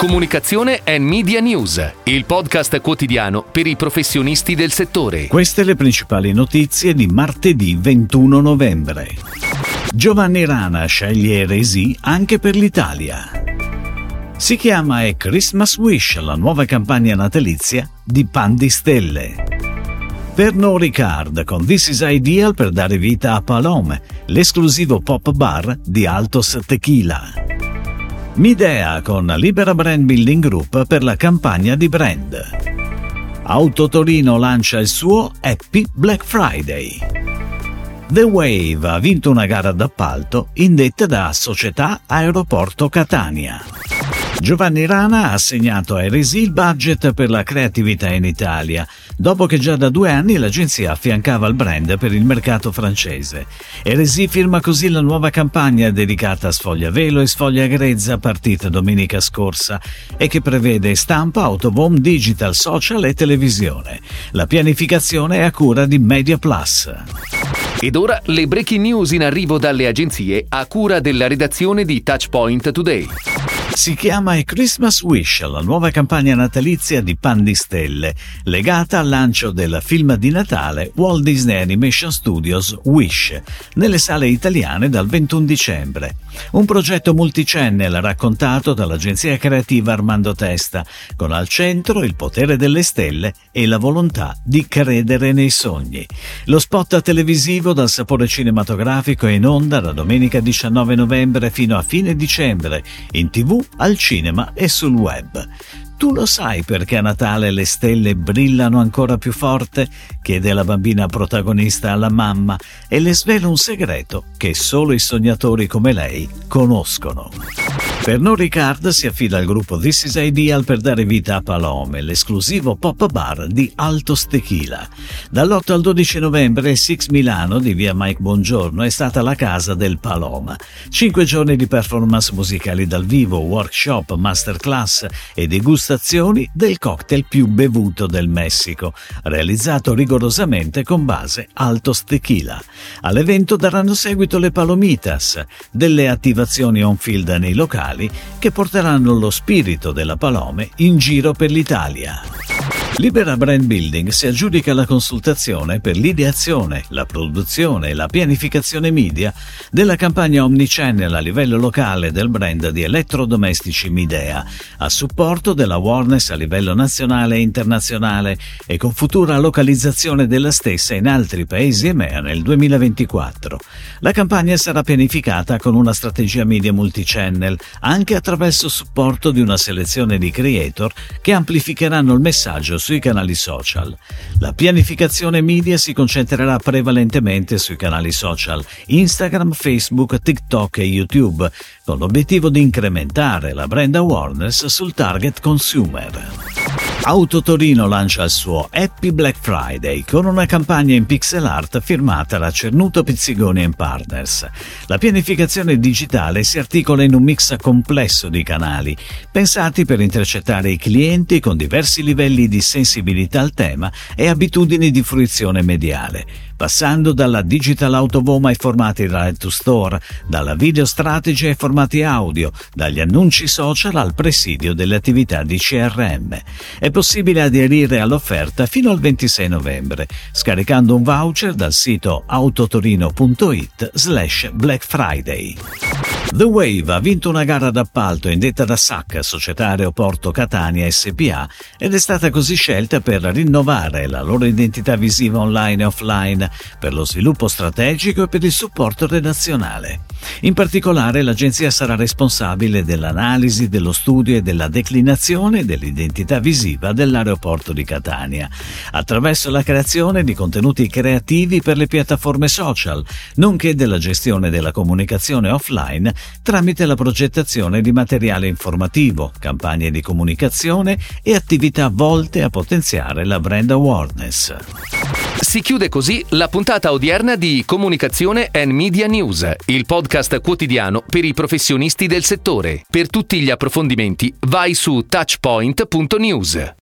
Comunicazione e Media News, il podcast quotidiano per i professionisti del settore. Queste le principali notizie di martedì 21 novembre. Giovanni Rana sceglie Resi anche per l'Italia. Si chiama A Christmas Wish, la nuova campagna natalizia di Pan di Stelle. Pernod Ricard con This is Ideal per dare vita a Palome, l'esclusivo pop bar di Altos Tequila. Midea con Libera Brand Building Group per la campagna di brand. Auto Torino lancia il suo Happy Black Friday. The Wave ha vinto una gara d'appalto indetta da Società Aeroporto Catania. Giovanni Rana ha assegnato a Eresi il budget per la creatività in Italia, dopo che già da due anni l'agenzia affiancava il brand per il mercato francese. Eresi firma così la nuova campagna dedicata a Sfoglia Velo e Sfoglia Grezza partita domenica scorsa e che prevede stampa, autobomb, digital, social e televisione. La pianificazione è a cura di Media Plus. Ed ora le breaking news in arrivo dalle agenzie a cura della redazione di Touchpoint Today. Si chiama A Christmas Wish, la nuova campagna natalizia di Pan di Stelle, legata al lancio del film di Natale Walt Disney Animation Studios Wish, nelle sale italiane dal 21 dicembre. Un progetto multicennel raccontato dall'agenzia creativa Armando Testa, con al centro il potere delle stelle e la volontà di credere nei sogni. Lo spot televisivo dal sapore cinematografico è in onda da domenica 19 novembre fino a fine dicembre, in tv al cinema e sul web. Tu lo sai perché a Natale le stelle brillano ancora più forte? chiede la bambina protagonista alla mamma e le svela un segreto che solo i sognatori come lei conoscono. Pernod Ricard si affida al gruppo This is Ideal per dare vita a Palome, l'esclusivo pop bar di Altos Tequila. Dall'8 al 12 novembre Six Milano di via Mike Bongiorno è stata la casa del Paloma. Cinque giorni di performance musicali dal vivo, workshop, masterclass e degustazioni del cocktail più bevuto del Messico, realizzato rigorosamente con base Altos Tequila. All'evento daranno seguito le Palomitas, delle attivazioni on-field nei locali che porteranno lo spirito della Palome in giro per l'Italia. Libera Brand Building si aggiudica la consultazione per l'ideazione, la produzione e la pianificazione media della campagna omnichannel a livello locale del brand di elettrodomestici Midea, a supporto della awareness a livello nazionale e internazionale e con futura localizzazione della stessa in altri paesi EMEA nel 2024. La campagna sarà pianificata con una strategia media multichannel, anche attraverso supporto di una selezione di creator che amplificheranno il messaggio sui canali social. La pianificazione media si concentrerà prevalentemente sui canali social Instagram, Facebook, TikTok e YouTube, con l'obiettivo di incrementare la brand awareness sul target consumer. Auto Torino lancia il suo Happy Black Friday con una campagna in pixel art firmata da Cernuto Pizzigoni Partners. La pianificazione digitale si articola in un mix complesso di canali, pensati per intercettare i clienti con diversi livelli di sensibilità al tema e abitudini di fruizione mediale passando dalla digital autobomb ai formati Ride to Store, dalla video strategy ai formati audio, dagli annunci social al presidio delle attività di CRM. È possibile aderire all'offerta fino al 26 novembre, scaricando un voucher dal sito autotorino.it slash Black Friday. The Wave ha vinto una gara d'appalto indetta da SAC, Società Aeroporto Catania SPA, ed è stata così scelta per rinnovare la loro identità visiva online e offline, per lo sviluppo strategico e per il supporto redazionale. In particolare l'agenzia sarà responsabile dell'analisi, dello studio e della declinazione dell'identità visiva dell'aeroporto di Catania, attraverso la creazione di contenuti creativi per le piattaforme social, nonché della gestione della comunicazione offline tramite la progettazione di materiale informativo, campagne di comunicazione e attività volte a potenziare la brand awareness. Si chiude così la puntata odierna di Comunicazione and Media News, il podcast quotidiano per i professionisti del settore. Per tutti gli approfondimenti vai su touchpoint.news.